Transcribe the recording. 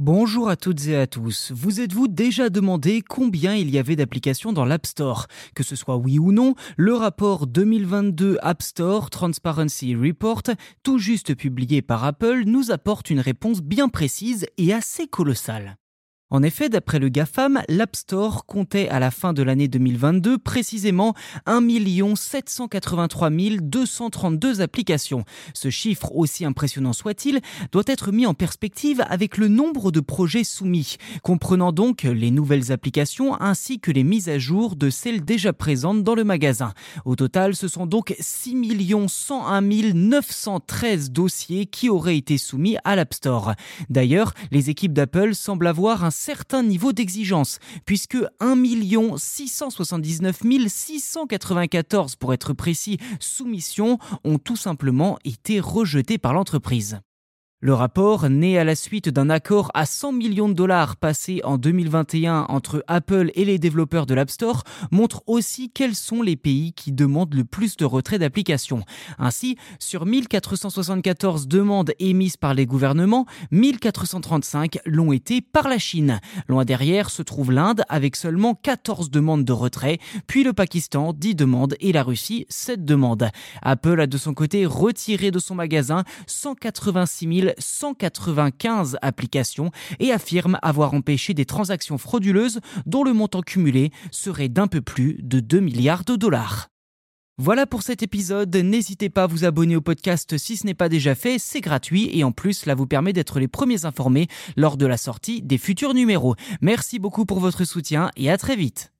Bonjour à toutes et à tous. Vous êtes-vous déjà demandé combien il y avait d'applications dans l'App Store? Que ce soit oui ou non, le rapport 2022 App Store Transparency Report, tout juste publié par Apple, nous apporte une réponse bien précise et assez colossale. En effet, d'après le GAFAM, l'App Store comptait à la fin de l'année 2022 précisément 1 783 232 applications. Ce chiffre, aussi impressionnant soit-il, doit être mis en perspective avec le nombre de projets soumis, comprenant donc les nouvelles applications ainsi que les mises à jour de celles déjà présentes dans le magasin. Au total, ce sont donc 6 101 913 dossiers qui auraient été soumis à l'App Store. D'ailleurs, les équipes d'Apple semblent avoir un certain niveau d'exigence, puisque 1 679 694 pour être précis soumissions ont tout simplement été rejetées par l'entreprise. Le rapport, né à la suite d'un accord à 100 millions de dollars passé en 2021 entre Apple et les développeurs de l'App Store, montre aussi quels sont les pays qui demandent le plus de retrait d'applications. Ainsi, sur 1474 demandes émises par les gouvernements, 1435 l'ont été par la Chine. Loin derrière se trouve l'Inde avec seulement 14 demandes de retrait, puis le Pakistan 10 demandes et la Russie 7 demandes. Apple a de son côté retiré de son magasin 186 000 195 applications et affirme avoir empêché des transactions frauduleuses dont le montant cumulé serait d'un peu plus de 2 milliards de dollars. Voilà pour cet épisode, n'hésitez pas à vous abonner au podcast si ce n'est pas déjà fait, c'est gratuit et en plus cela vous permet d'être les premiers informés lors de la sortie des futurs numéros. Merci beaucoup pour votre soutien et à très vite.